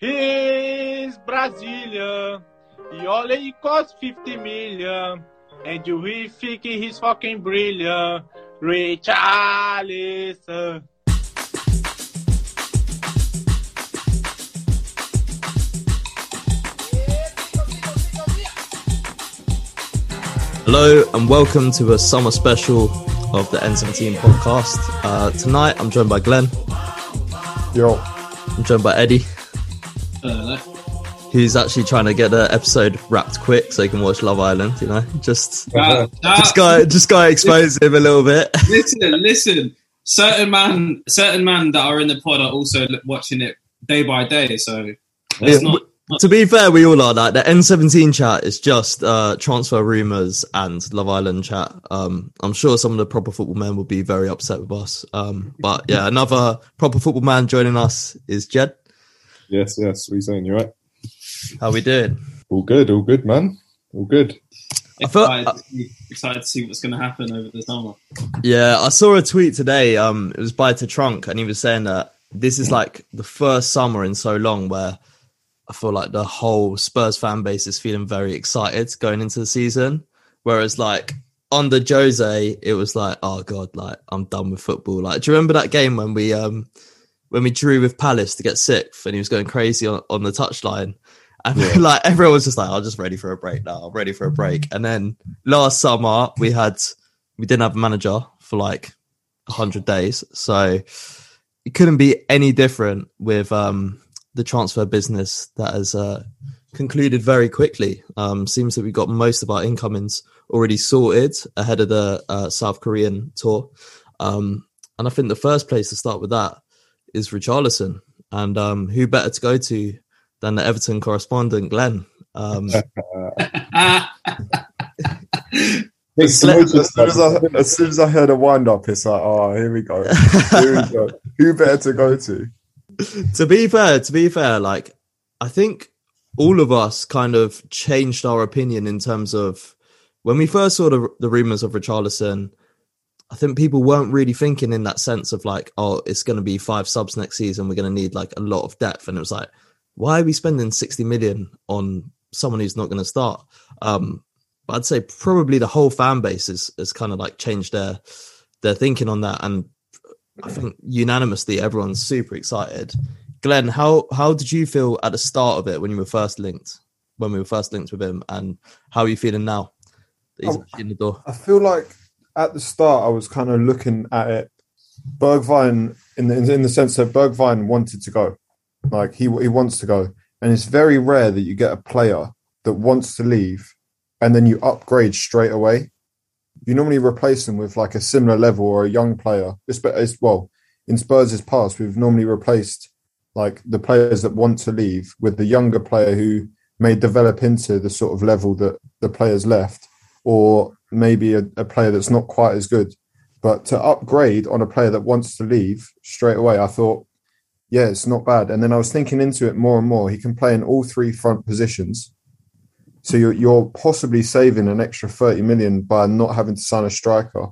He's Brazilian. He only costs 50 million. And you really think he's fucking brilliant. Richarlison. Hello and welcome to a summer special of the N17 podcast. Uh, tonight I'm joined by Glenn. Yo. I'm joined by Eddie, Hello. Who's actually trying to get the episode wrapped quick so he can watch Love Island. You know, just Ah, ah, just go, just go expose him a little bit. listen, listen. Certain man, certain man that are in the pod are also watching it day by day. So let's Yeah, not. to be fair, we all are like the N17 chat is just uh, transfer rumors and Love Island chat. Um, I'm sure some of the proper football men will be very upset with us. Um, but yeah, another proper football man joining us is Jed. Yes, yes. What are you saying? You right? How we doing? All good, all good, man. All good. I felt- excited, to see, excited to see what's going to happen over the summer. Yeah, I saw a tweet today. Um, it was by to Trunk, and he was saying that this is like the first summer in so long where I feel like the whole Spurs fan base is feeling very excited going into the season. Whereas, like under Jose, it was like, oh god, like I'm done with football. Like, do you remember that game when we um when we drew with Palace to get sixth, and he was going crazy on, on the touchline? And Yeah. like everyone was just like, I'm just ready for a break now. I'm ready for a break. And then last summer we had we didn't have a manager for like 100 days so it couldn't be any different with um the transfer business that has uh concluded very quickly um seems that we've got most of our incomings already sorted ahead of the uh, south korean tour um and i think the first place to start with that is richarlison and um who better to go to than the everton correspondent glenn um As soon as, as soon as I, as soon as I heard a wind up, it's like, oh, here we go. Here we go. Who better to go to? to be fair, to be fair, like I think all of us kind of changed our opinion in terms of when we first saw the, the rumors of Richarlison. I think people weren't really thinking in that sense of like, oh, it's going to be five subs next season. We're going to need like a lot of depth, and it was like, why are we spending sixty million on someone who's not going to start? Um, but I'd say probably the whole fan base has, has kind of like changed their their thinking on that, and I think unanimously everyone's super excited. Glenn, how how did you feel at the start of it when you were first linked, when we were first linked with him, and how are you feeling now he's Oh. actually in the door? I feel like at the start I was kind of looking at it. Bergwijn, in the in the sense that Bergwijn wanted to go, like he he wants to go, and it's very rare that you get a player that wants to leave, and then you upgrade straight away. You normally replace them with like a similar level or a young player. It's, it's well in Spurs' past we've normally replaced like the players that want to leave with the younger player who may develop into the sort of level that the players left or maybe a, a player that's not quite as good. But to upgrade on a player that wants to leave straight away, I thought, yeah, it's not bad. And then I was thinking into it more and more. He can play in all three front positions. So you're, you're possibly saving an extra 30 million by not having to sign a striker.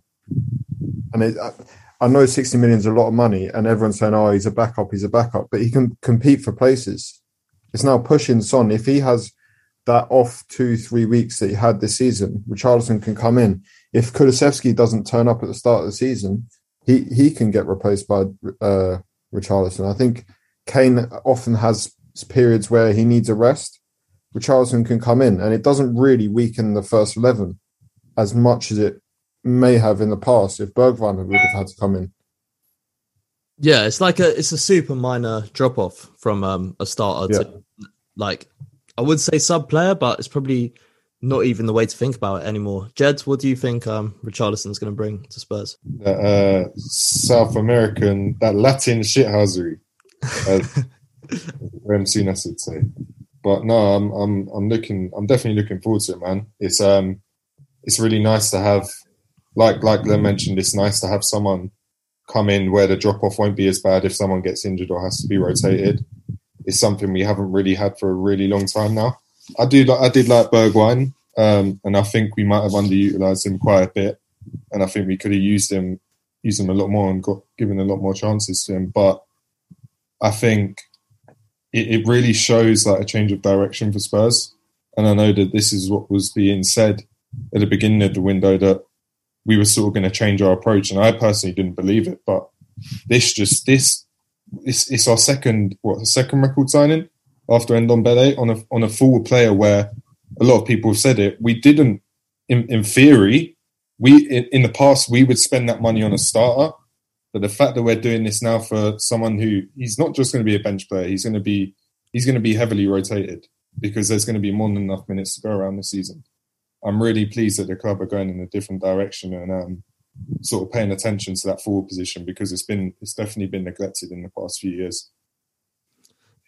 And it, I, I know 60 million is a lot of money, and everyone's saying, oh, he's a backup, he's a backup, but he can compete for places. It's now pushing Son. If he has that off two, three weeks that he had this season, Richarlison can come in. If Kulusevski doesn't turn up at the start of the season, he, he can get replaced by uh, Richarlison. I think Kane often has periods where he needs a rest. Richarlison can come in, and it doesn't really weaken the first 11 as much as it may have in the past if Bergwijn would have had to come in. Yeah, it's like a it's a super minor drop off from um, a starter Yeah. to like I would say sub player, but it's probably not even the way to think about it anymore. Jed, what do you think um, Richarlison's going to bring to Spurs? that uh, South American, that Latin shithousery, as Souness would say. But no, I'm I'm I'm looking, I'm definitely looking forward to it, man. It's um, it's really nice to have, like like Glenn mentioned, it's nice to have someone come in where the drop off won't be as bad if someone gets injured or has to be rotated. It's something we haven't really had for a really long time now. I do like I did like Bergwijn, um, and I think we might have underutilized him quite a bit, and I think we could have used him used him a lot more and got given a lot more chances to him. But I think it, it really shows like a change of direction for Spurs. And I know that this is what was being said at the beginning of the window that we were sort of going to change our approach. And I personally didn't believe it, but this just this it's, it's our second what second record signing after Ndombele on a on a forward player where a lot of people have said it. We didn't in, in theory we in, in the past we would spend that money on a starter, but the fact that we're doing this now for someone who he's not just going to be a bench player, he's going to be he's going to be heavily rotated because there's going to be more than enough minutes to go around this season. I'm really pleased that the club are going in a different direction and um, sort of paying attention to that forward position because it's been it's definitely been neglected in the past few years.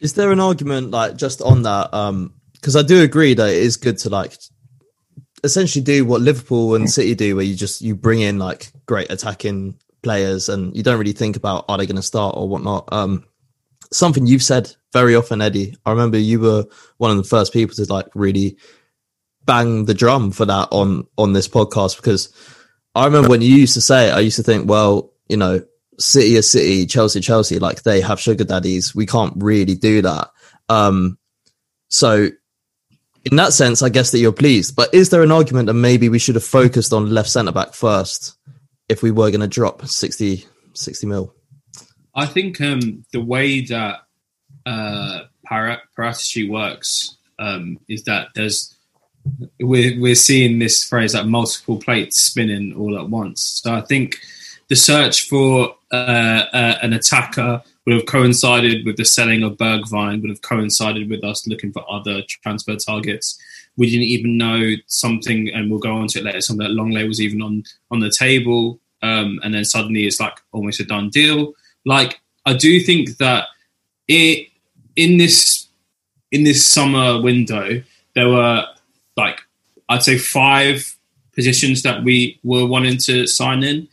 Is there an argument like just on that? Um, because I do agree that it is good to like essentially do what Liverpool and City do, where you just you bring in like great attacking players and you don't really think about are they going to start or whatnot. Um, something you've said very often, Eddie. I remember you were one of the first people to like really bang the drum for that on on this podcast because I remember when you used to say it, I used to think, well, you know, City a City, Chelsea, Chelsea, like they have sugar daddies. We can't really do that. Um, so in that sense, I guess that you're pleased. But is there an argument that maybe we should have focused on left centre back first if we were going to drop 60, 60 mil? I think um, the way that uh, Paratici works um, is that there's we're we're seeing this phrase like multiple plates spinning all at once. So I think the search for uh, uh, an attacker would have coincided with the selling of Bergwijn, would have coincided with us looking for other transfer targets. We didn't even know something, and we'll go on to it later. Something that Lenglet was even on on the table, um, and then suddenly it's like almost a done deal. Like I do think that it in this in this summer window there were like I'd say five positions that we were wanting to sign in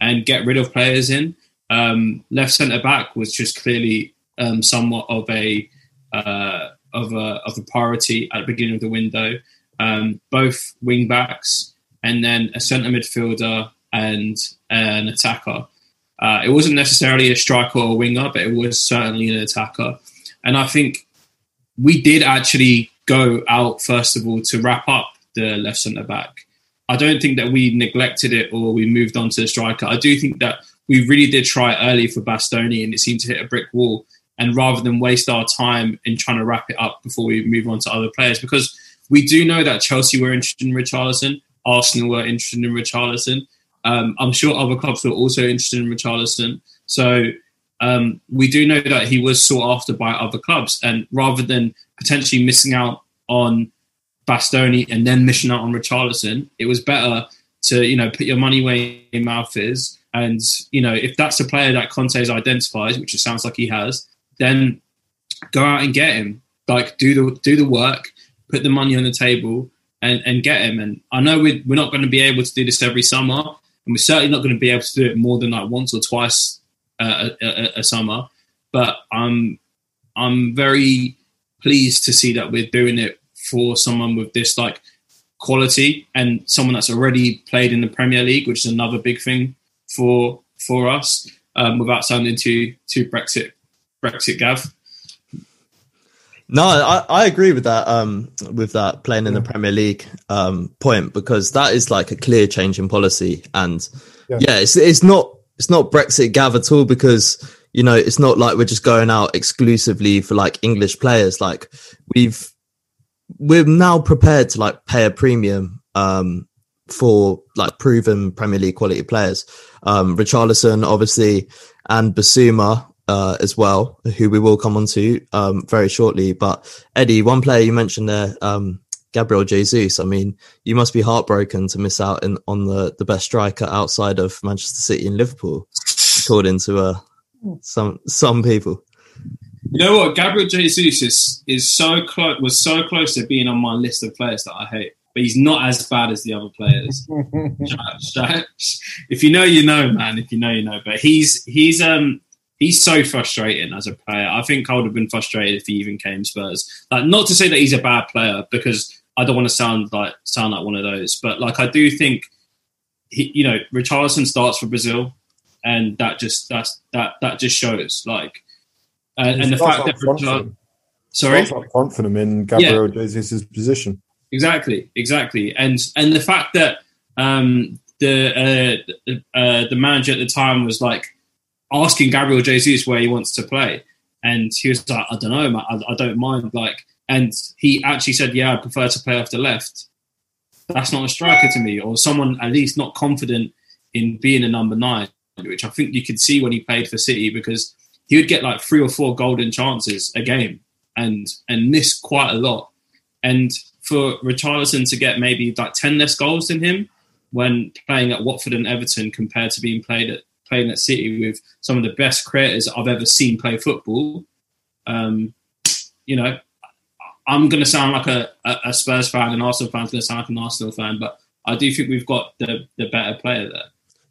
and get rid of players in. Um, left centre back was just clearly um, somewhat of a uh, of a of a priority at the beginning of the window. Um, both wing backs and then a centre midfielder and an attacker. Uh, it wasn't necessarily a striker or a winger, but it was certainly an attacker. And I think we did actually go out first of all to wrap up the left centre back. I don't think that we neglected it or we moved on to the striker. I do think that we really did try early for Bastoni and it seemed to hit a brick wall. And rather than waste our time in trying to wrap it up before we move on to other players, because we do know that Chelsea were interested in Richarlison, Arsenal were interested in Richarlison. Um, I'm sure other clubs were also interested in Richarlison. So um, we do know that he was sought after by other clubs. And rather than potentially missing out on Bastoni and then missing out on Richarlison, it was better to you know put your money where your mouth is. And you know if that's a player that Conte's identifies, which it sounds like he has, then go out and get him. Like do the do the work, put the money on the table, and, and get him. And I know we're, we're not going to be able to do this every summer, and we're certainly not going to be able to do it more than like once or twice uh, a, a, a summer. But I'm I'm very pleased to see that we're doing it for someone with this like quality and someone that's already played in the Premier League, which is another big thing for for us. Um, without sounding too too Brexit Brexit Gav. No, I, I agree with that. Um, with that playing in the Premier League um, point because that is like a clear change in policy, and yeah, yeah it's it's not it's not Brexit Gav at all because you know it's not like we're just going out exclusively for like English players. Like we've we're now prepared to like pay a premium um, for like proven Premier League quality players. Um, Richarlison, obviously, and Bissouma uh, as well, who we will come on to um, very shortly. But Eddie, one player you mentioned there, um, Gabriel Jesus. I mean, you must be heartbroken to miss out in, on the, the best striker outside of Manchester City and Liverpool, according to uh, some some people. You know what? Gabriel Jesus is is so close was so close to being on my list of players that I hate, but he's not as bad as the other players. if you know, you know, man. If you know, you know. But he's he's um he's so frustrating as a player. I think I would have been frustrated if he even came Spurs. Like, not to say that he's a bad player because I don't want to sound like sound like one of those, but like I do think he, you know, Richarlison starts for Brazil, and that just that's that that just shows like, uh, and the fact that Richard, Sorry, Spots up front for them in Gabriel Jesus' position. exactly, exactly, and and the fact that um, the uh, uh, the manager at the time was like asking Gabriel Jesus where he wants to play, and he was like, I don't know, man, I, I don't mind, like, and he actually said, yeah, I prefer to play off the left. That's not a striker to me, or someone at least not confident in being a number nine, which I think you could see when he played for City because he would get like three or four golden chances a game and and miss quite a lot. And for Richarlison to get maybe like ten less goals than him when playing at Watford and Everton compared to being played at playing at City with some of the best creators I've ever seen play football, um, you know, I'm going to sound like a, a, Spurs fan, and Arsenal fan's going to sound like an Arsenal fan, but I do think we've got the the better player there.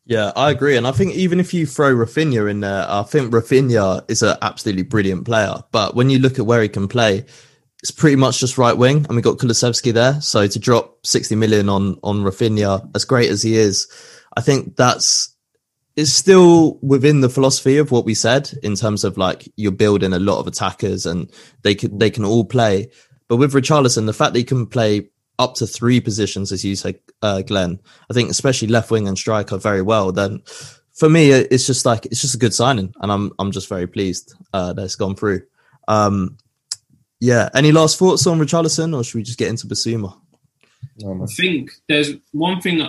Yeah, I agree, and I think even if you throw Raphinha in there, I think Raphinha is an absolutely brilliant player. But when you look at where he can play, it's pretty much just right wing, and we got Kulusevski there. So to drop sixty million on on Raphinha, as great as he is, I think that's is still within the philosophy of what we said in terms of like you're building a lot of attackers and they can they can all play. But with Richarlison, the fact that he can play up to three positions, as you say, uh, Glenn, I think especially left wing and striker very well. Then for me, it's just like it's just a good signing, and I'm I'm just very pleased uh, that it's gone through. Um, yeah. Any last thoughts on Richarlison, or should we just get into Bissouma? I think there's one thing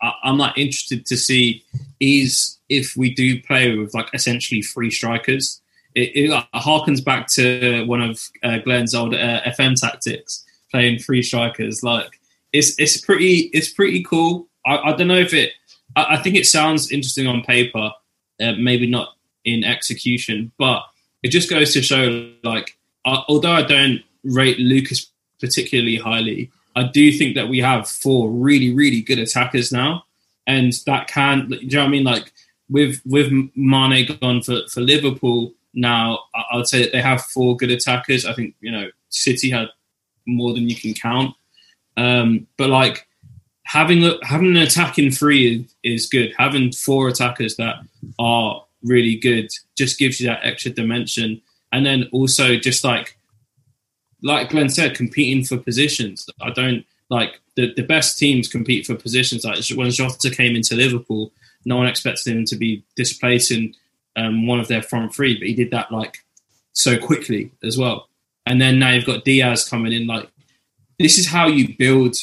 I'm like interested to see is if we do play with like essentially three strikers. It, it like, harkens back to one of uh, Glenn's old uh, FM tactics, playing three strikers. Like it's it's pretty it's pretty cool. I, I don't know if it. I, I, think it sounds interesting on paper, uh, maybe not in execution, but it just goes to show like although I don't rate Lucas particularly highly, I do think that we have four really, really good attackers now, and that can. Do you know what I mean? Like with with Mane gone for for Liverpool now, I would say that they have four good attackers. I think you know City had more than you can count, um, but like having a, having an attacking three is, is good. Having four attackers that are really good just gives you that extra dimension, and then also just like like Glenn said, competing for positions. I don't like the, the best teams compete for positions. Like when Jota came into Liverpool, no one expected him to be displacing um, one of their front three, but he did that like so quickly as well. And then now you've got Diaz coming in. Like this is how you build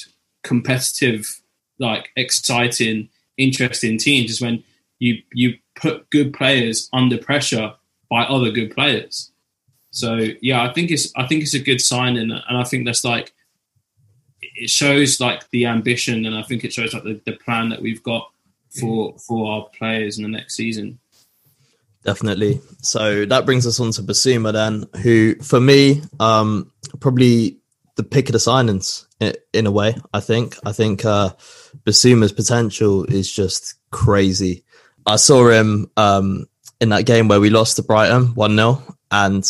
competitive, like exciting, interesting teams. Is when you you put good players under pressure by other good players. So yeah, I think it's I think it's a good sign, and and I think that's like it shows like the ambition, and I think it shows like the, the plan that we've got for for our players in the next season. Definitely. So that brings us on to Bissouma then, who for me, um, probably the pick of the signings in, a way. I think. I think uh, Bissouma's potential is just crazy. I saw him um, in that game where we lost to Brighton one 0 and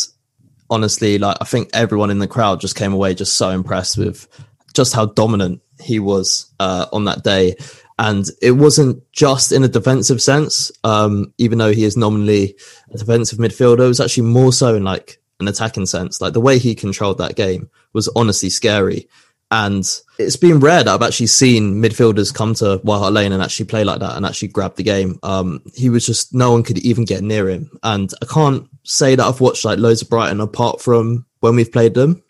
honestly, like I think everyone in the crowd just came away just so impressed with just how dominant he was uh, on that day. And it wasn't just in a defensive sense, um, even though he is nominally a defensive midfielder. It was actually more so in like an attacking sense. Like the way he controlled that game was honestly scary. And it's been rare that I've actually seen midfielders come to White Hart Lane and actually play like that and actually grab the game. Um, he was just no one could even get near him. And I can't say that I've watched like loads of Brighton apart from when we've played them,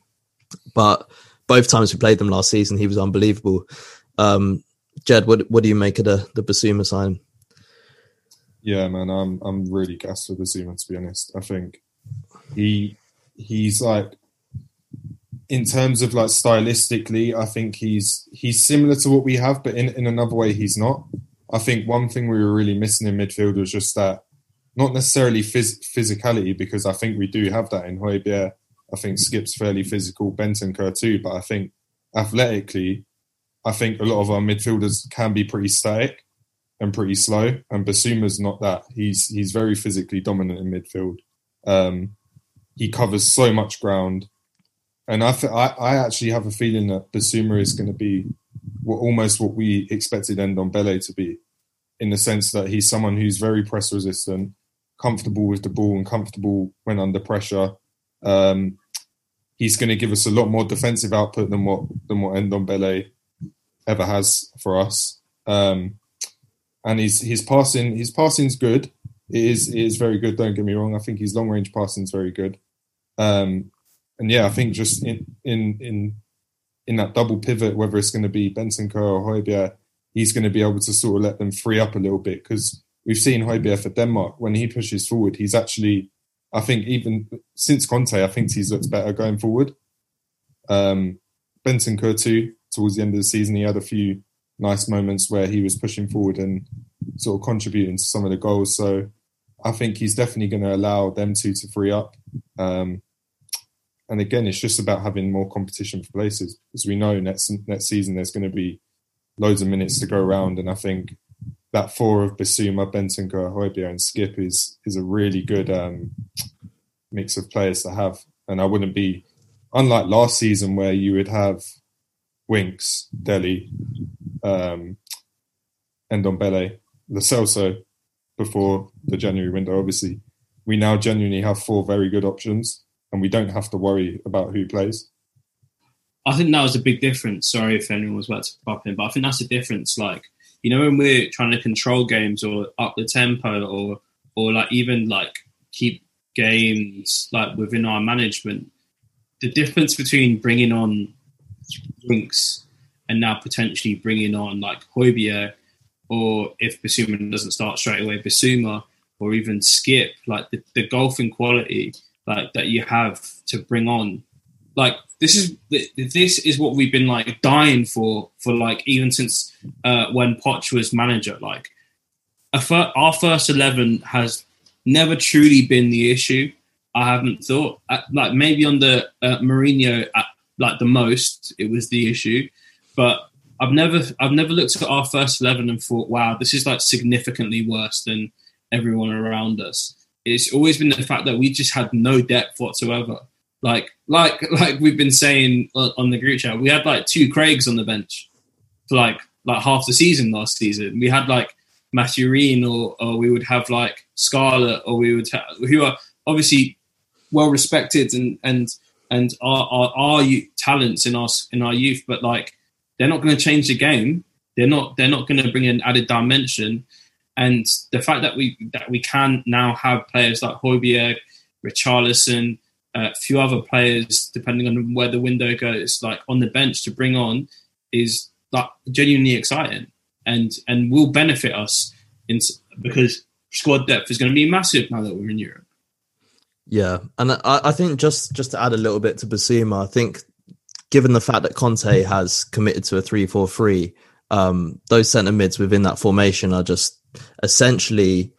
but both times we played them last season, he was unbelievable. Um, Jed, what what do you make of the the Bissouma sign? Yeah, man, I'm I'm really gassed with Bissouma to be honest. I think he he's like in terms of like stylistically, I think he's he's similar to what we have, but in, in another way, he's not. I think one thing we were really missing in midfield was just that, not necessarily phys- physicality, because I think we do have that in Højbjerg. I think Skip's fairly physical, Bentancur too, but I think athletically, I think a lot of our midfielders can be pretty static and pretty slow, and Bissouma's not that. He's he's very physically dominant in midfield. Um, he covers so much ground and I, th- I, I actually have a feeling that Basuma is going to be what, almost what we expected Ndombele to be, in the sense that he's someone who's very press resistant, comfortable with the ball, and comfortable when under pressure. Um, he's going to give us a lot more defensive output than what than what Ndombele ever has for us. Um, and his his passing his passing's good. It is it is very good. Don't get me wrong. I think his long range passing's very good. Um, and yeah, I think just in in in in that double pivot, whether it's going to be Bentancur or Højbjerg, he's going to be able to sort of let them free up a little bit because we've seen Højbjerg for Denmark when he pushes forward, he's actually I think even since Conte, I think he's looked better going forward. Um, Bentancur too. Towards the end of the season, he had a few nice moments where he was pushing forward and sort of contributing to some of the goals. So I think he's definitely going to allow them two to free up. Um, and again, it's just about having more competition for places, as we know next next season there's going to be loads of minutes to go around, and I think that four of Bissouma, Bentancur, Højbjerg, and Skip is is a really good um, mix of players to have. And I wouldn't be unlike last season where you would have Winks, Dele, um, Ndombele, Lo Celso before the January window. Obviously, we now genuinely have four very good options, and we don't have to worry about who plays. I think that was a big difference. Sorry if anyone was about to pop in, but I think that's a difference. Like you know, when we're trying to control games or up the tempo or or like even like keep games like within our management, the difference between bringing on Winks and now potentially bringing on like Højbjerg or if Bissouma doesn't start straight away, Bissouma or even Skip, like the, the golfing quality like that you have to bring on like this is this is what we've been like dying for for like even since uh, when Poch was manager. Like fir- our first eleven has never truly been the issue. I haven't thought uh, like maybe under uh, Mourinho at like the most it was the issue, but I've never I've never looked at our first eleven and thought, wow, this is like significantly worse than everyone around us. It's always been the fact that we just had no depth whatsoever. Like, like, like we've been saying on the group chat, we had like two Craigs on the bench for like like half the season last season. We had like Mathurin, or or we would have like Scarlett, or we would have who are obviously well respected and and and our are, are talents in our in our youth, but like they're not going to change the game. They're not they're not going to bring an added dimension. And the fact that we that we can now have players like Højbjerg, Richarlison, a few other players, depending on where the window goes, like on the bench to bring on, is like genuinely exciting and and will benefit us in because squad depth is going to be massive now that we're in Europe. Yeah, and I, I think just just to add a little bit to Bissouma, I think given the fact that Conte has committed to a three-four-three, um, those centre mids within that formation are just essentially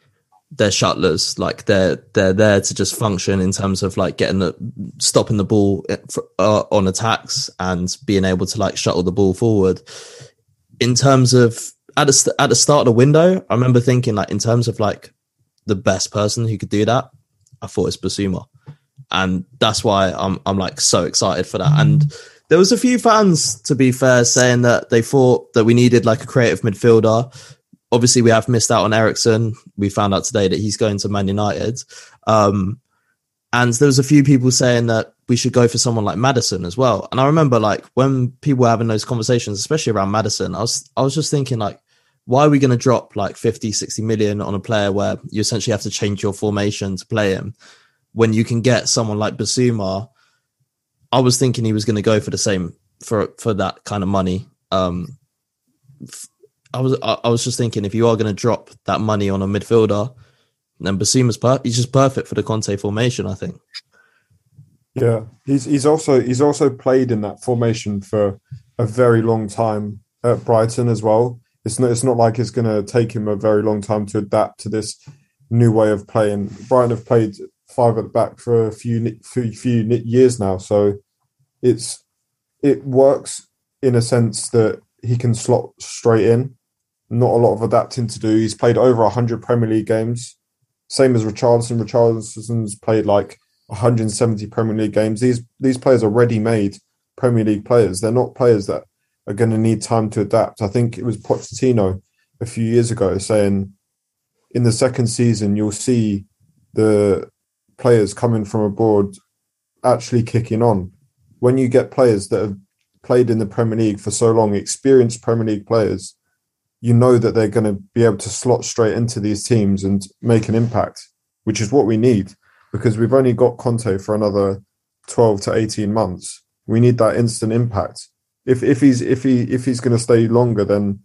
they're shuttlers. Like they're they're there to just function in terms of like getting the stopping the ball eh, uh, on attacks and being able to like shuttle the ball forward. In terms of at the, at the start of the window i remember thinking like in terms of like the best person who could do that i thought it's bissouma and that's why i'm i'm like so excited for that and there was a few fans to be fair saying that they thought that we needed like a creative midfielder obviously we have missed out on Eriksen. We found out today that he's going to Man United. Um, and there was a few people saying that we should go for someone like Maddison as well. And I remember like when people were having those conversations, especially around Maddison, I was I was just thinking like, why are we going to drop like 50, 60 million on a player where you essentially have to change your formation to play him when you can get someone like Bissouma? I was thinking he was going to go for the same for for that kind of money. Um, I was I was just thinking if you are going to drop that money on a midfielder, then Bissouma's per- he's just perfect for the Conte formation. I think. Yeah, he's he's also he's also played in that formation for a very long time at Brighton as well. It's not it's not like it's going to take him a very long time to adapt to this new way of playing. Brighton have played five at the back for a few few, few years now, so it's it works in a sense that he can slot straight in not a lot of adapting to do. He's played over 100 Premier League games, same as Richarlison. Richarlison's played like 170 Premier League games. These these players are ready-made Premier League players. They're not players that are going to need time to adapt. I think it was Pochettino a few years ago saying in the second season you'll see the players coming from abroad actually kicking on when you get players that have played in the Premier League for so long, experienced Premier League players, you know that they're going to be able to slot straight into these teams and make an impact, which is what we need because we've only got Conte for another 12 to 18 months. We need that instant impact. If if he's if he if he's going to stay longer then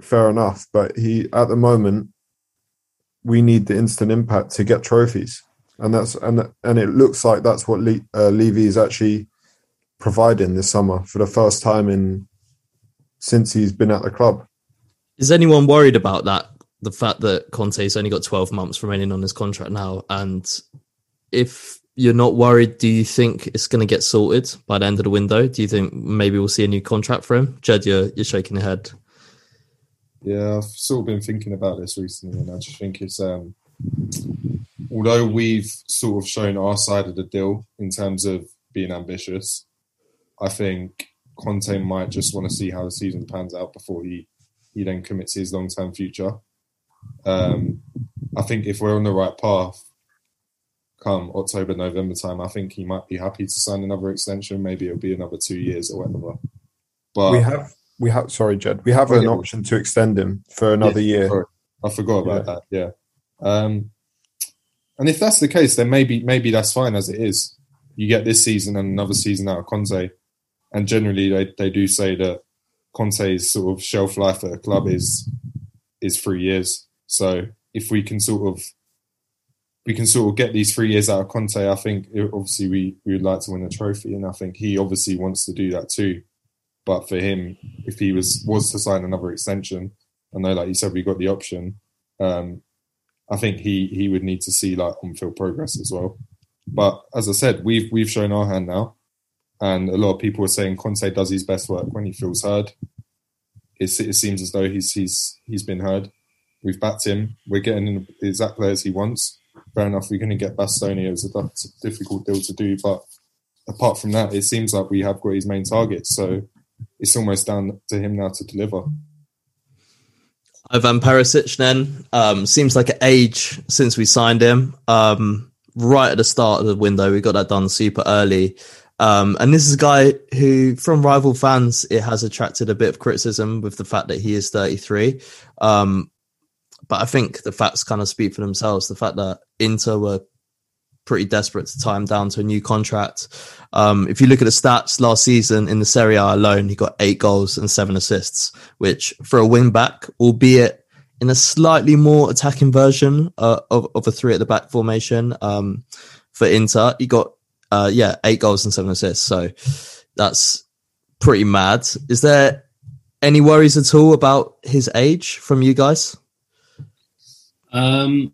fair enough, but he at the moment we need the instant impact to get trophies. And that's and and it looks like that's what Le, uh, Levy is actually providing this summer for the first time in since he's been at the club. Is anyone worried about that? The fact that Conte's only got 12 months remaining on his contract now. And if you're not worried, do you think it's going to get sorted by the end of the window? Do you think maybe we'll see a new contract for him? Jed, you're, you're shaking your head. Yeah, I've sort of been thinking about this recently, and I just think it's um, although we've sort of shown our side of the deal in terms of being ambitious, I think Conte might just want to see how the season pans out before he he then commits his long term future. Um, I think if we're on the right path, come October November time, I think he might be happy to sign another extension. Maybe it'll be another two years or whatever. But we have we have sorry, Jed, we have an option to extend him for another yeah, year. Sorry. I forgot about yeah. that. Yeah. Um, and if that's the case, then maybe maybe that's fine as it is. You get this season and another season out of Conte, and generally they, they do say that Conte's sort of shelf life at a club is is three years. So if we can sort of we can sort of get these three years out of Conte, I think it, obviously we, we would like to win a trophy, and I think he obviously wants to do that too. But for him, if he was was to sign another extension, I know, like you said, we got the option. Um, I think he he would need to see like on field progress as well. But as I said, we've we've shown our hand now, and a lot of people are saying Conte does his best work when he feels heard. It, it seems as though he's he's he's been heard. We've backed him. We're getting the exact players he wants. Fair enough. We're going to get Bastoni. It was a difficult deal to do, but apart from that, it seems like we have got his main targets. So it's almost down to him now to deliver. Ivan Perisic then um, seems like an age since we signed him. Um, right at the start of the window, we got that done super early. Um, and this is a guy who, from rival fans, it has attracted a bit of criticism with the fact that he is 33. Um, but I think the facts kind of speak for themselves. The fact that Inter were pretty desperate to tie him down to a new contract. Um, if you look at the stats last season in the Serie A alone, he got eight goals and seven assists, which for a wing back, albeit in a slightly more attacking version uh, of, of a three at the back formation um, for Inter, he got uh, yeah eight goals and seven assists. So that's pretty mad. Is there any worries at all about his age from you guys? Um,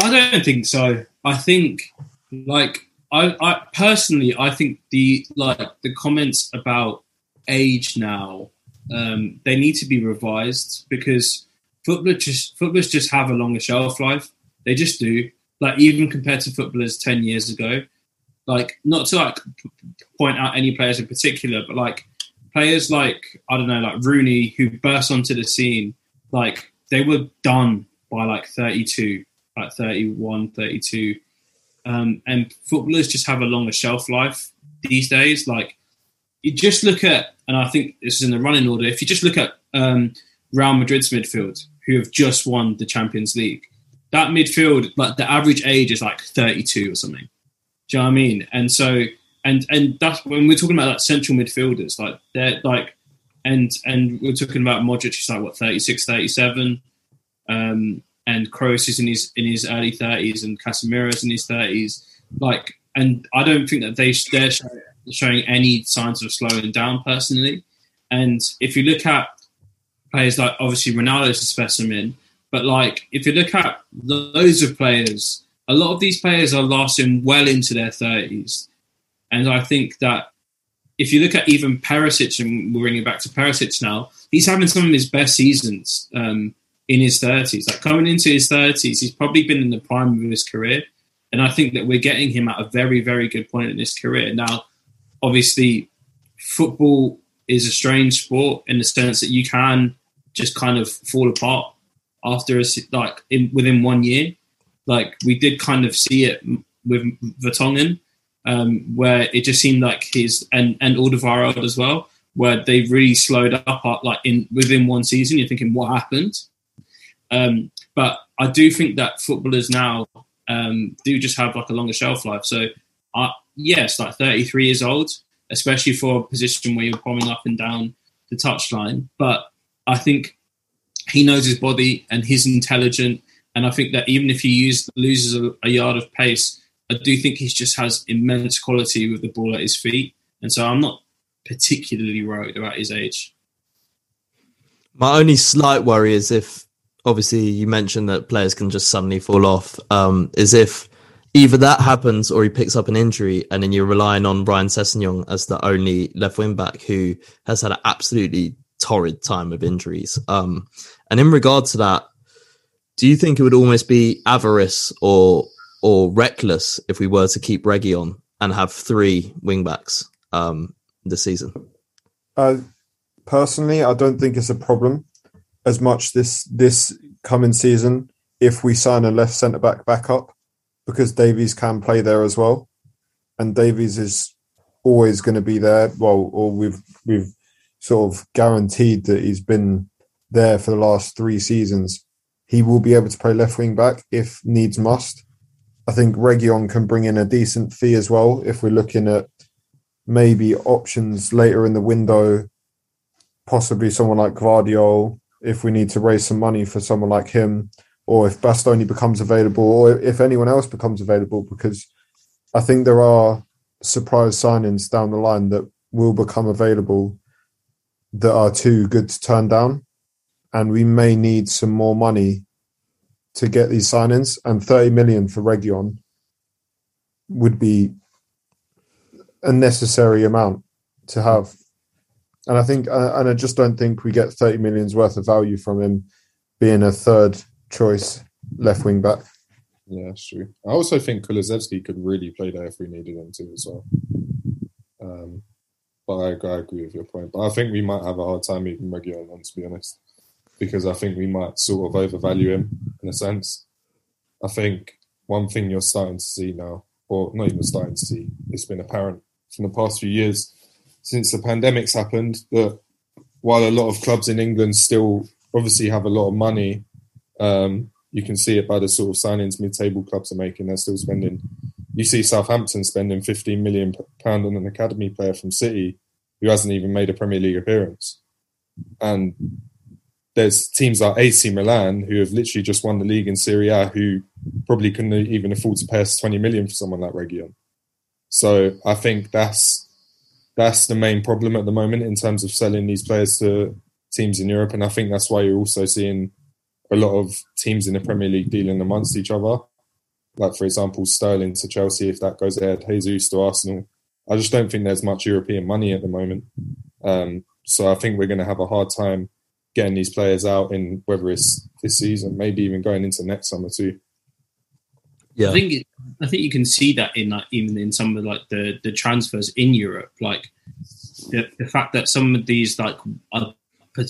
I don't think so. I think like I, I personally I think the like the comments about age now um, they need to be revised because footballers just footballers just have a longer shelf life. They just do. Like even compared to footballers ten years ago, like not to like point out any players in particular, but like players like I don't know, like Rooney who burst onto the scene, like they were done by like 32 like 31, 32. Um, and footballers just have a longer shelf life these days. Like you just look at, and I think this is in the running order. If you just look at um, Real Madrid's midfield, who have just won the Champions League, that midfield, like the average age is like 32 or something. Do you know what I mean? And so, and and that's when we're talking about like central midfielders, like they're like, and and we're talking about Modric, he's like what 36, 37. Um, and Kroos is in his in his early thirties, and Casemiro's in his thirties. Like, and I don't think that they they're showing any signs of slowing down personally. And if you look at players like obviously Ronaldo's a specimen, but like if you look at loads of players, a lot of these players are lasting well into their thirties, and I think that if you look at even Perisic, and we're bringing back to Perisic now, he's having some of his best seasons. Um, in his 30s. Like coming into his 30s, he's probably been in the prime of his career. And I think that we're getting him at a very, very good point in his career. Now, obviously, football is a strange sport in the sense that you can just kind of fall apart after a, like in, within one year. Like we did kind of see it with Vertonghen. um, where it just seemed like his and and Alderweireld as well, where they really slowed up uh, like in within one season. You're thinking, what happened? Um, but I do think that footballers now um, do just have like a longer shelf life. So, yes, like 33 years old, especially for a position where you're bombing up and down the touchline. But I think he knows his body and he's intelligent. And I think that even if he use, loses a, a yard of pace, I do think he just has immense quality with the ball at his feet. And so I'm not particularly worried about his age. My only slight worry is if, obviously, you mentioned that players can just suddenly fall off, um, is if either that happens or he picks up an injury and then you're relying on Ryan Sessegnon as the only left wing back who has had an absolutely torrid time of injuries. Um, and in regard to that, do you think it would almost be avarice or or reckless if we were to keep Reggie on and have three wing backs um, this season? Uh, personally, I don't think it's a problem as much this this coming season if we sign a left centre back backup because Davies can play there as well, and Davies is always going to be there. Well, or we've we've sort of guaranteed that he's been there for the last three seasons. He will be able to play left wing back if needs must. I think Reguilón can bring in a decent fee as well if we're looking at maybe options later in the window, possibly someone like Gvardiol, if we need to raise some money for someone like him, or if Bastoni becomes available, or if anyone else becomes available, because I think there are surprise signings down the line that will become available that are too good to turn down. And we may need some more money to get these signings. And 30 million for Reguilón would be a necessary amount to have. And I think, uh, and I just don't think we get 30 millions worth of value from him being a third choice left wing back. Yeah, that's true. I also think Kulusevski could really play there if we needed him to as well. Um, but I, I, agree with your point. But I think we might have a hard time even Reguilón on, to be honest, because I think we might sort of overvalue him in a sense. I think one thing you're starting to see now, or not even starting to see, it's been apparent from the past few years since the pandemic's happened that while a lot of clubs in England still obviously have a lot of money, um, you can see it by the sort of signings mid-table clubs are making. They're still spending. You see Southampton spending 15 million pound on an academy player from City who hasn't even made a Premier League appearance, and there's teams like AC Milan who have literally just won the league in Serie A who probably couldn't even afford to pay us 20 million for someone like Reguilón. So I think that's that's the main problem at the moment in terms of selling these players to teams in Europe, and I think that's why you're also seeing a lot of teams in the Premier League dealing amongst each other. Like for example, Sterling to Chelsea if that goes ahead, Jesus to Arsenal. I just don't think there's much European money at the moment, um, so I think we're going to have a hard time getting these players out in whether it's this season, maybe even going into next summer too. Yeah, I think I think you can see that in like even in some of like the the transfers in Europe, like the, the fact that some of these like are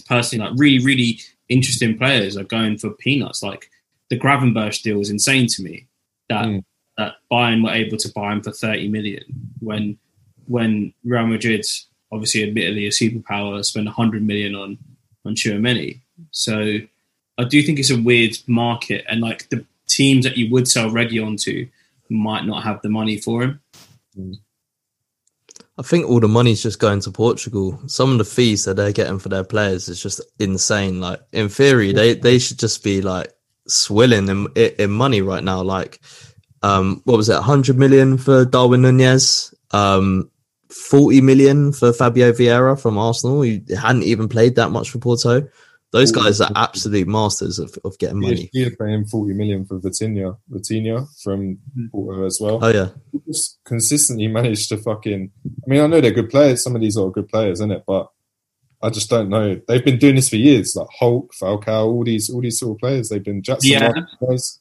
personally like really really interesting players are going for peanuts. Like the Gravenberch deal is insane to me. That mm. that Bayern were able to buy him for thirty million when when Real Madrid, obviously admittedly a superpower, spent hundred million on on Tchouameni. So I do think it's a weird market, and like the teams that you would sell Reguilón to might not have the money for him. I think all the money's just going to Portugal. Some of the fees that they're getting for their players is just insane. Like in theory, they they should just be like swilling in in money right now. Like, um, what was it, 100 million for Darwin Nunez, um, 40 million for Fabio Vieira from Arsenal. He hadn't even played that much for Porto. Those guys are absolute masters of, of getting money. You're paying 40 million for Vitinha, Vitinha from mm-hmm. Porto as well. Oh, yeah. Just consistently managed to fucking. I mean, I know they're good players. Some of these are good players, isn't it? But I just don't know. They've been doing this for years, like Hulk, Falcao, all these, all these sort of players. They've been Jackson yeah. guys.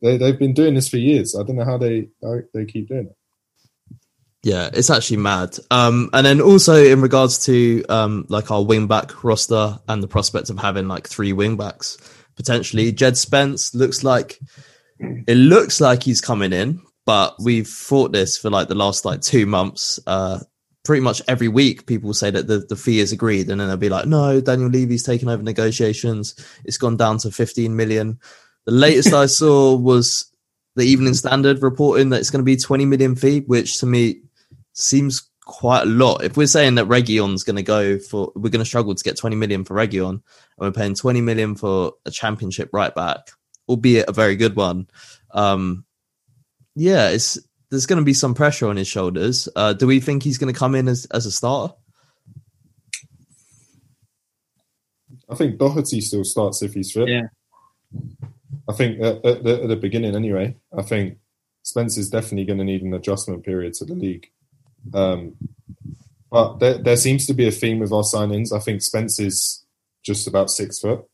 They, they've been doing this for years. I don't know how they how they keep doing it. Yeah, it's actually mad. Um, and then also in regards to um, like our wing back roster and the prospect of having like three wing backs potentially, Jed Spence looks like it looks like he's coming in, but we've fought this for like the last like two months. Uh, pretty much every week, people say that the, the fee is agreed, and then they'll be like, "No, Daniel Levy's taken over negotiations. It's gone down to 15 million." The latest I saw was the Evening Standard reporting that it's going to be 20 million fee, which to me seems quite a lot. If we're saying that Reguilón's going to go for, we're going to struggle to get 20 million for Reguilón, and we're paying 20 million for a championship right back, albeit a very good one. Um, yeah, it's there's going to be some pressure on his shoulders. Uh, do we think he's going to come in as, as a starter? I think Doherty still starts if he's fit. Yeah. I think at, at, the, at the beginning, anyway, I think Spence is definitely going to need an adjustment period to the league. Um, but there, there seems to be a theme with our signings. I think Spence is just about six foot.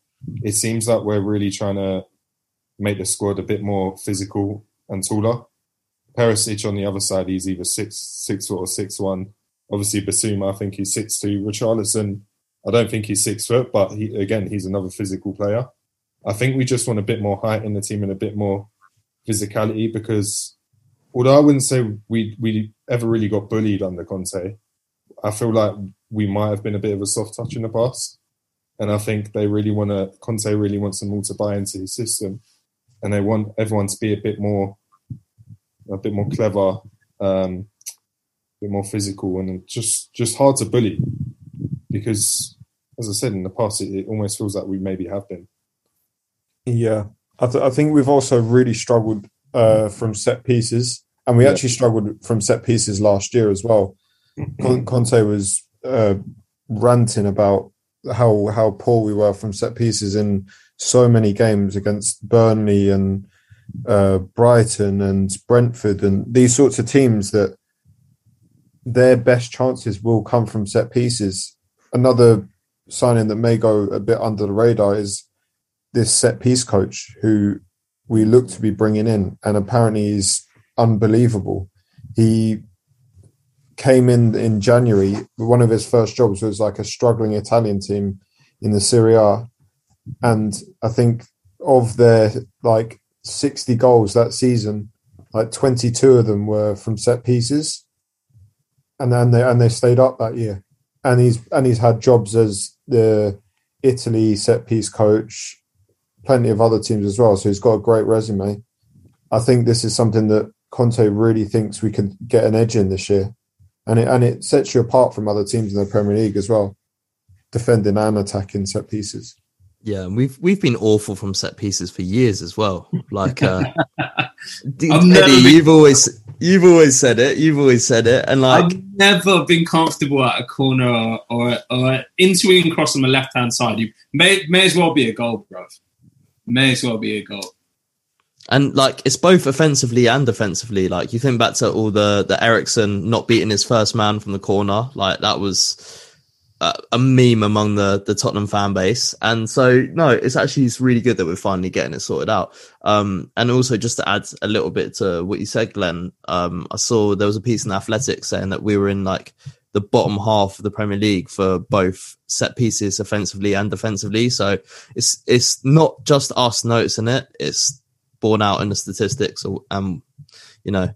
It seems like we're really trying to make the squad a bit more physical and taller. Perisic on the other side, he's either six six foot or six one. Obviously, Bissouma, I think he's six two. Richarlison, I don't think he's six foot, but he, again, he's another physical player. I think we just want a bit more height in the team and a bit more physicality because although I wouldn't say we we ever really got bullied under Conte, I feel like we might have been a bit of a soft touch in the past. And I think they really want to Conte really wants them all to buy into his system, and they want everyone to be a bit more, a bit more clever, um, a bit more physical, and just just hard to bully, because as I said in the past, it, it almost feels like we maybe have been. Yeah, I, th- I think we've also really struggled uh, from set pieces, and we Yeah. actually struggled from set pieces last year as well. Conte was uh, ranting about how how poor we were from set pieces in so many games against Burnley and uh, Brighton and Brentford and these sorts of teams that their best chances will come from set pieces. Another signing that may go a bit under the radar is this set piece coach who we look to be bringing in, and apparently he's unbelievable. He came in in January. One of his first jobs was like a struggling Italian team in the Serie A, and I think of their like sixty goals that season, like twenty two of them were from set pieces, and then they and they stayed up that year. And he's and he's had jobs as the Italy set piece coach, plenty of other teams as well. So he's got a great resume. I think this is something that Conte really thinks we can get an edge in this year, and it and it sets you apart from other teams in the Premier League as well, defending and attacking set pieces. Yeah, and we've we've been awful from set pieces for years as well. Like, uh, D- I've never Eddie, been- you've always you've always said it. You've always said it, and like, I've never been comfortable at a corner or or, or in swinging cross on the left hand side. You may may as well be a goal, bro. May as well be a goal. And like it's both offensively and defensively. Like you think back to all the the Eriksen not beating his first man from the corner, like that was a, a meme among the the Tottenham fan base. And so no, it's actually it's really good that we're finally getting it sorted out. Um, and also just to add a little bit to what you said, Glenn, um, I saw there was a piece in Athletics saying that we were in like the bottom half of the Premier League for both set pieces offensively and defensively. So it's it's not just us noticing it; it's borne out in the statistics, or um, you know,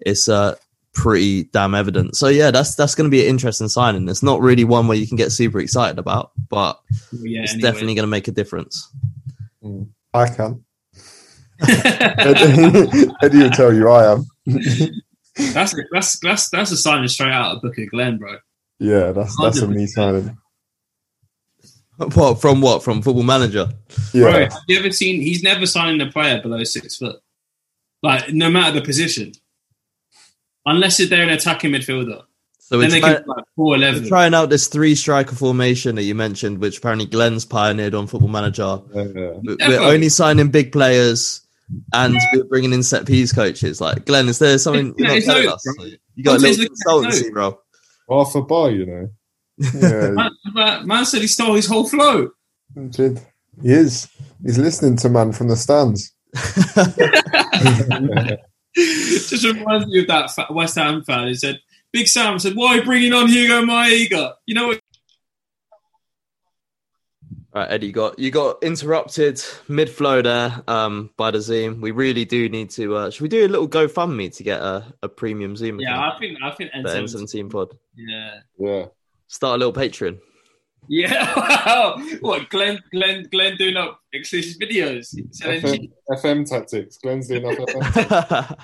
it's uh pretty damn evident. So yeah, that's that's going to be an interesting signing. It's not really one where you can get super excited about, but Yeah, it's anyway. definitely going to make a difference. I can. Eddie Eddie will tell you I am. that's that's that's that's a signing straight out of Book of Glenn, bro. Yeah, that's that's a me 100%. signing. What from what from Football Manager? Yeah, Bro, have you ever seen? He's never signing a player below six foot, like no matter the position, unless they're an attacking midfielder. So Then it's they try- can like four we're trying out this three striker formation that you mentioned, which apparently Glenn's pioneered on Football Manager. Uh, We're we're only signing big players. And we're bringing in set piece coaches. Like Glenn, is there something you're not telling no- us? You got a Conte's little looking at consultancy, bro. half a bar, you know. Yeah. Man, man- man said he stole his whole flow. Did. He is. He's listening to man from the stands. Just reminds me of that West Ham fan who said, Big Sam said, Why are you bringing on Hugo Maiga? You know what? Right, Eddie, you got you got interrupted mid flow there um, by the Zoom. We really do need to. Uh, should we do a little GoFundMe to get a, a premium Zoom? Yeah, account I think I think for N17. N17 pod. Yeah. Yeah. Start a little Patreon. Yeah. what Glenn Glenn Glenn doing up exclusive videos. FM, FM tactics. Glenn's doing up FM.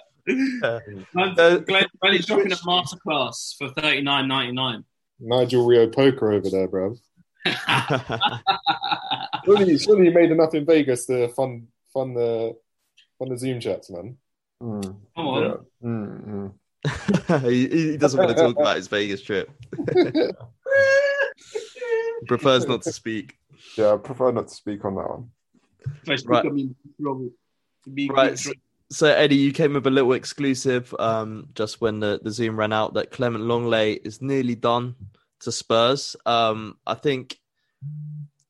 Man, Uh, Glenn, Glenn is dropping a masterclass for thirty nine ninety nine. Nigel Rio Poker over there, bro. Surely, surely you made enough in Vegas to fund fund the fund the Zoom chats, man. Mm, Come on. yeah. Mm, mm. he, he doesn't want to talk about his Vegas trip. He prefers not to speak. Yeah, I prefer not to speak on that one. Right. Right. Right. So, so, Eddie, you came with a little exclusive um, just when the, the Zoom ran out that Clement Lenglet is nearly done to Spurs. Um, I think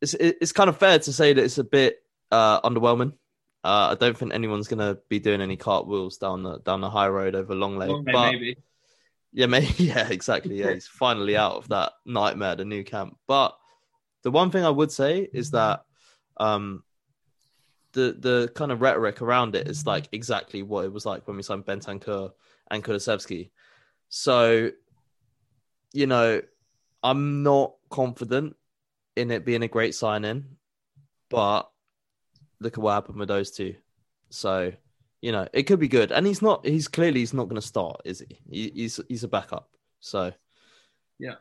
it's it's kind of fair to say that it's a bit uh, underwhelming. Uh, I don't think anyone's going to be doing any cartwheels down the down the high road over Lenglet. Lenglet, but maybe. yeah, maybe yeah, exactly. Yeah, he's finally out of that nightmare, the Nou Camp. But the one thing I would say is that um, the the kind of rhetoric around it is like exactly what it was like when we signed Bentancur and Kulusevski. So, you know, I'm not confident in it being a great signing, but look at what happened with those two. So, you know, it could be good. And he's not. He's clearly he's not going to start, is he? he? He's he's a backup. So, yeah.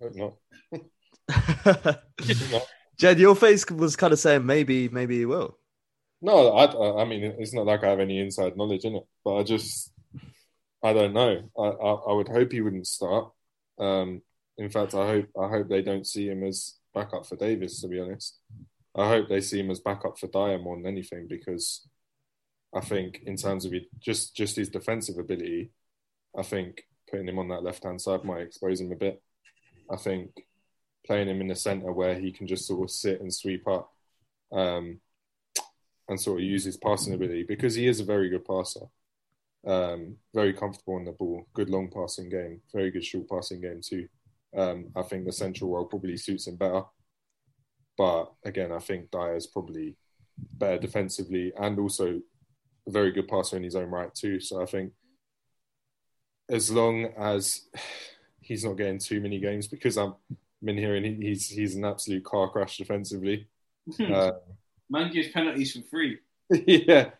I hope not. Jed, your face was kind of saying maybe maybe he will. No, I, I mean, it's not like I have any inside knowledge in it, but I just, I don't know. I, I, I would hope he wouldn't start. Um, in fact, I hope, I hope they don't see him as backup for Davies. To be honest, I hope they see him as backup for Dier more than anything because I think in terms of just just his defensive ability, I think putting him on that left hand side might expose him a bit. I think playing him in the centre where he can just sort of sit and sweep up. Um, and sort of use his passing ability because he is a very good passer. Um, very comfortable on the ball, good long passing game, very good short passing game too. Um, I think the central role probably suits him better. But again, I think Dier's probably better defensively and also a very good passer in his own right too. So I think as long as he's not getting too many games because I've been hearing he's he's an absolute car crash defensively. Uh, Man gives penalties for free. yeah.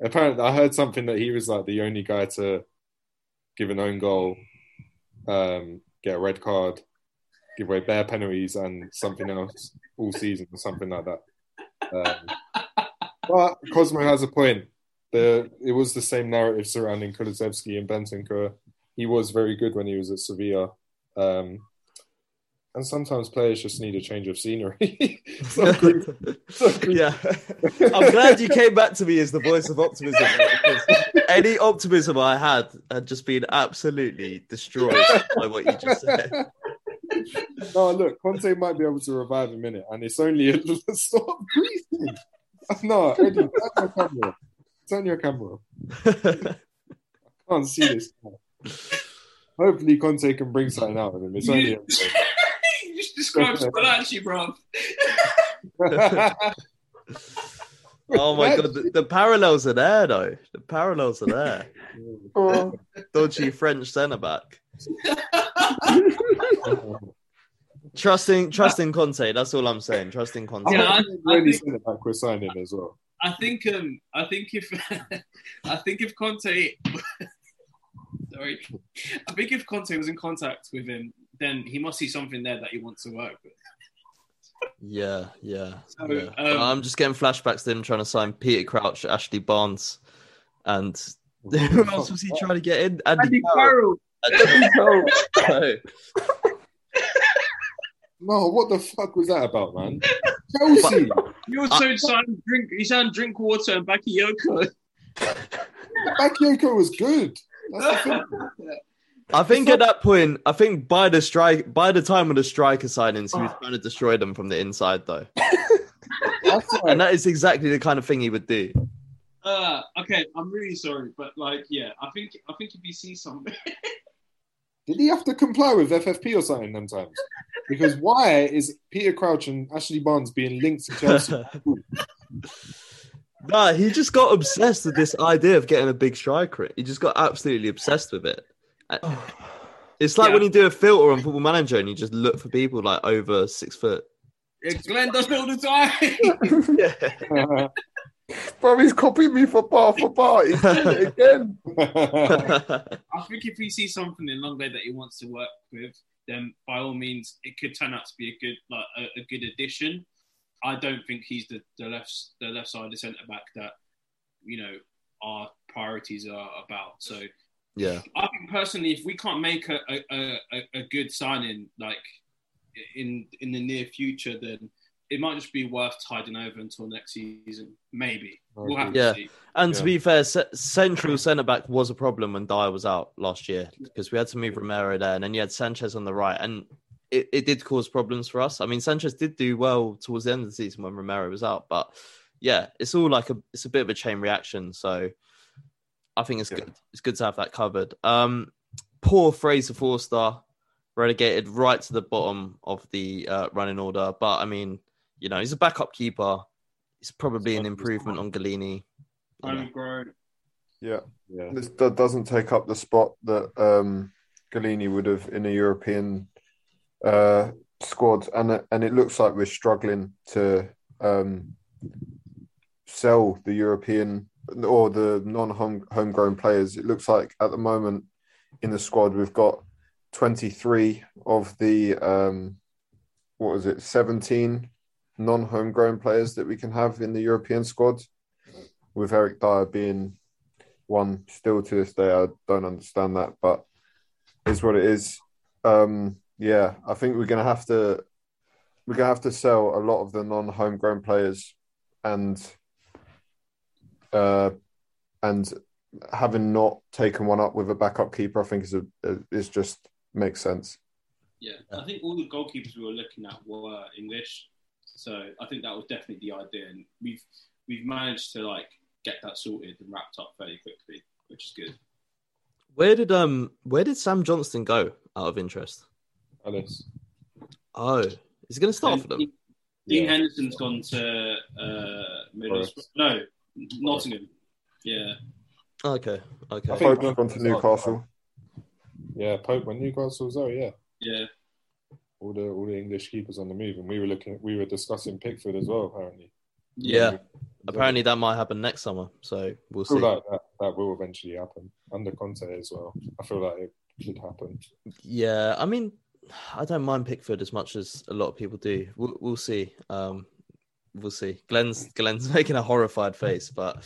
Apparently, I heard something that he was like the only guy to give an own goal, um, get a red card, give away bare penalties, and something else all season or something like that. Um, but Cosmo has a point. The it was the same narrative surrounding Kulusevski and Bentancur. He was very good when he was at Sevilla. Um, and sometimes players just need a change of scenery. Yeah, I'm glad you came back to me as the voice of optimism any optimism I had had just been absolutely destroyed by what you just said. No, look, Conte might be able to revive a minute, and it's only a stop breathing. No, Eddie, turn your camera. off. Turn your camera. off. Can't see this. Hopefully, Conte can bring something out of him. It's only. you just described Spalacci, bro. oh my god, the, the parallels are there though. The parallels are there. Oh, Dodgy French centre back. Trusting, trusting Conte. That's all I'm saying. Trusting Conte. Yeah, I- I really think- send it back. We're signing as well. I think um I think if I think if Conte sorry I think if Conte was in contact with him then he must see something there that he wants to work with. Yeah, yeah. So, yeah. um, I'm just getting flashbacks to him trying to sign Peter Crouch, Ashley Barnes, and who else was he trying to get in? Andy, Carroll. Andy Carroll. No, what the fuck was that about, man? Chelsea. He also signed drink he signed Drinkwater and Bakayoko. Bakayoko was good. That's the thing. I think at that point, I think by the strike, by the time of the striker signings, he was trying to destroy them from the inside, though, like, and that is exactly the kind of thing he would do. Uh okay, I'm really sorry, but like yeah, I think I think if you see something did he have to comply with FFP or something them times? Because why is Peter Crouch and Ashley Barnes being linked to Chelsea? nah, he just got obsessed with this idea of getting a big striker. He just got absolutely obsessed with it. Uh, It's like Yeah. when you do a filter on Football Manager and you just look for people like over six foot. It's Glenn does it all the time. Yeah. Bro, he's copying me for bar for bar. He's doing it again. I think if he sees something in Lenglet that he wants to work with, then by all means, it could turn out to be a good like a, a good addition. I don't think he's the, the left the left side of the centre back that you know our priorities are about. So yeah. I think personally, if we can't make a, a, a, a good signing like in in the near future, then it might just be worth tiding over until next season. Maybe we'll have Yeah. to see. And to be fair, ce- central centre back was a problem when Dier was out last year because we had to move Romero there, and then you had Sanchez on the right, and it, it did cause problems for us. I mean, Sanchez did do well towards the end of the season when Romero was out, but yeah, it's all like a it's a bit of a chain reaction. So I think it's Yeah. good. It's good to have that covered. Um, poor Fraser Forster relegated right to the bottom of the uh, running order, but I mean, you know, he's a backup keeper. It's probably an improvement on Gollini. you know. Homegrown. Yeah, yeah. this do- doesn't take up the spot that um, Gollini would have in a European uh, squad, and it- and it looks like we're struggling to um, sell the European or the non-home homegrown players. It looks like at the moment in the squad we've got 23 of the um, what was it 17 non-homegrown players that we can have in the European squad with Eric Dier being one still to this day I don't understand that but is what it is. Um yeah I think we're gonna have to we're gonna have to sell a lot of the non-homegrown players and uh and having not taken one up with a backup keeper I think is a is just makes sense. Yeah, I think all the goalkeepers we were looking at were English, so I think that was definitely the idea, and we've we've managed to like get that sorted and wrapped up fairly quickly, which is good. Where did um where did Sam Johnstone go out of interest? Alice. Oh, is he going to start for them? Dean Yeah. Henderson's gone to uh, Middlesbrough. No, Nottingham. Yeah, Okay, okay. I think- Pope's gone to Newcastle Yeah, Pope when Newcastle was out, yeah. yeah. All the all the English keepers on the move, and we were looking, we were discussing Pickford as well. Apparently, Yeah. Apparently that might happen next summer, so we'll see. like that, that will eventually happen under Conte as well. I feel like it should happen. Yeah, I mean, I don't mind Pickford as much as a lot of people do. We'll, we'll see. Um, we'll see. Glenn's Glenn's making a horrified face, but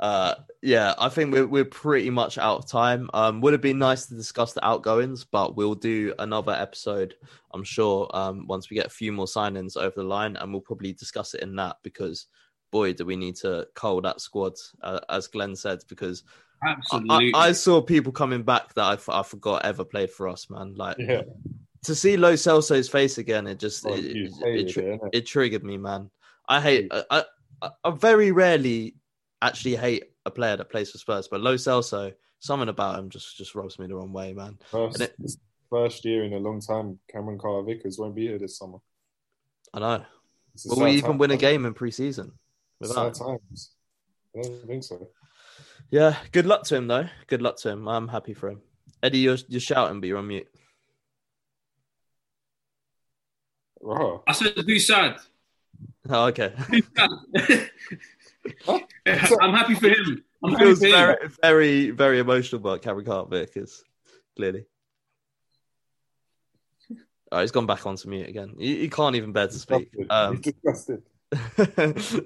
uh, yeah, I think we're we're pretty much out of time. Um, would have been nice to discuss the outgoings, but we'll do another episode. I'm sure um, once we get a few more signings over the line, and we'll probably discuss it in that because boy, do we need to cull that squad, uh, as Glenn said, because I, Absolutely. I, I saw people coming back that I, f- I forgot ever played for us, man. Like Yeah, to see Lo Celso's face again, it just Oh, it, you it, hated it, it, it triggered me, man. I hate. Mm. I, I I very rarely actually hate a player that plays for Spurs, but Lo Celso, something about him just just rubs me the wrong way, man. first, And first year in a long time. Cameron Carter Vickers won't be here this summer. I know. Will we even time. win a game in pre-season? Without times. I don't think so. Yeah. Good luck to him, though. Good luck to him. I'm happy for him. Eddie, you're you're shouting, but you're on mute. Right. I said, who's sad? Oh, okay. I'm happy for him. I'm happy feels for him. very, very, very emotional about Cameron Carter Vickers, clearly. Oh, he's gone back onto mute again. He, he can't even bear to speak. Um, disgusted.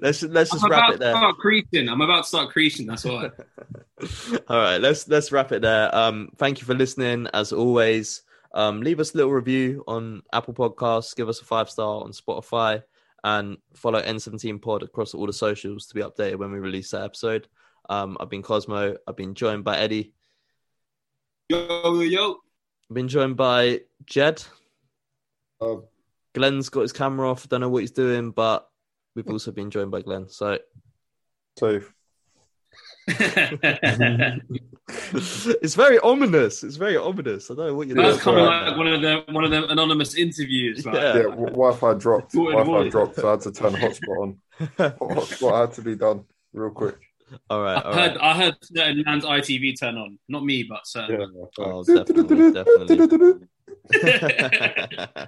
let's let's just I'm wrap about it there. to start creasing. I'm about to start creasing. That's why. All right, let's let's wrap it there. Um, thank you for listening. As always, um, leave us a little review on Apple Podcasts. Give us a five star on Spotify, and follow N17 Pod across all the socials to be updated when we release that episode. Um, I've been Cosmo. I've been joined by Eddie. Yo, yo. I've been joined by Jed. Uh, Glenn's got his camera off. Don't know what he's doing, but we've also been joined by Glenn. So so it's very ominous. It's very ominous. I don't know what you're That's Yeah, coming right. like one of the one of them anonymous interviews. Like, Yeah. Yeah, w- Wi-Fi dropped. Two in the Wi-Fi morning. dropped, so I had to turn hotspot on. Hotspot had to be done real quick. All right, I all heard right. I heard certain man's ITV turn on. Not me, but certain. Yeah, Oh, definitely, definitely.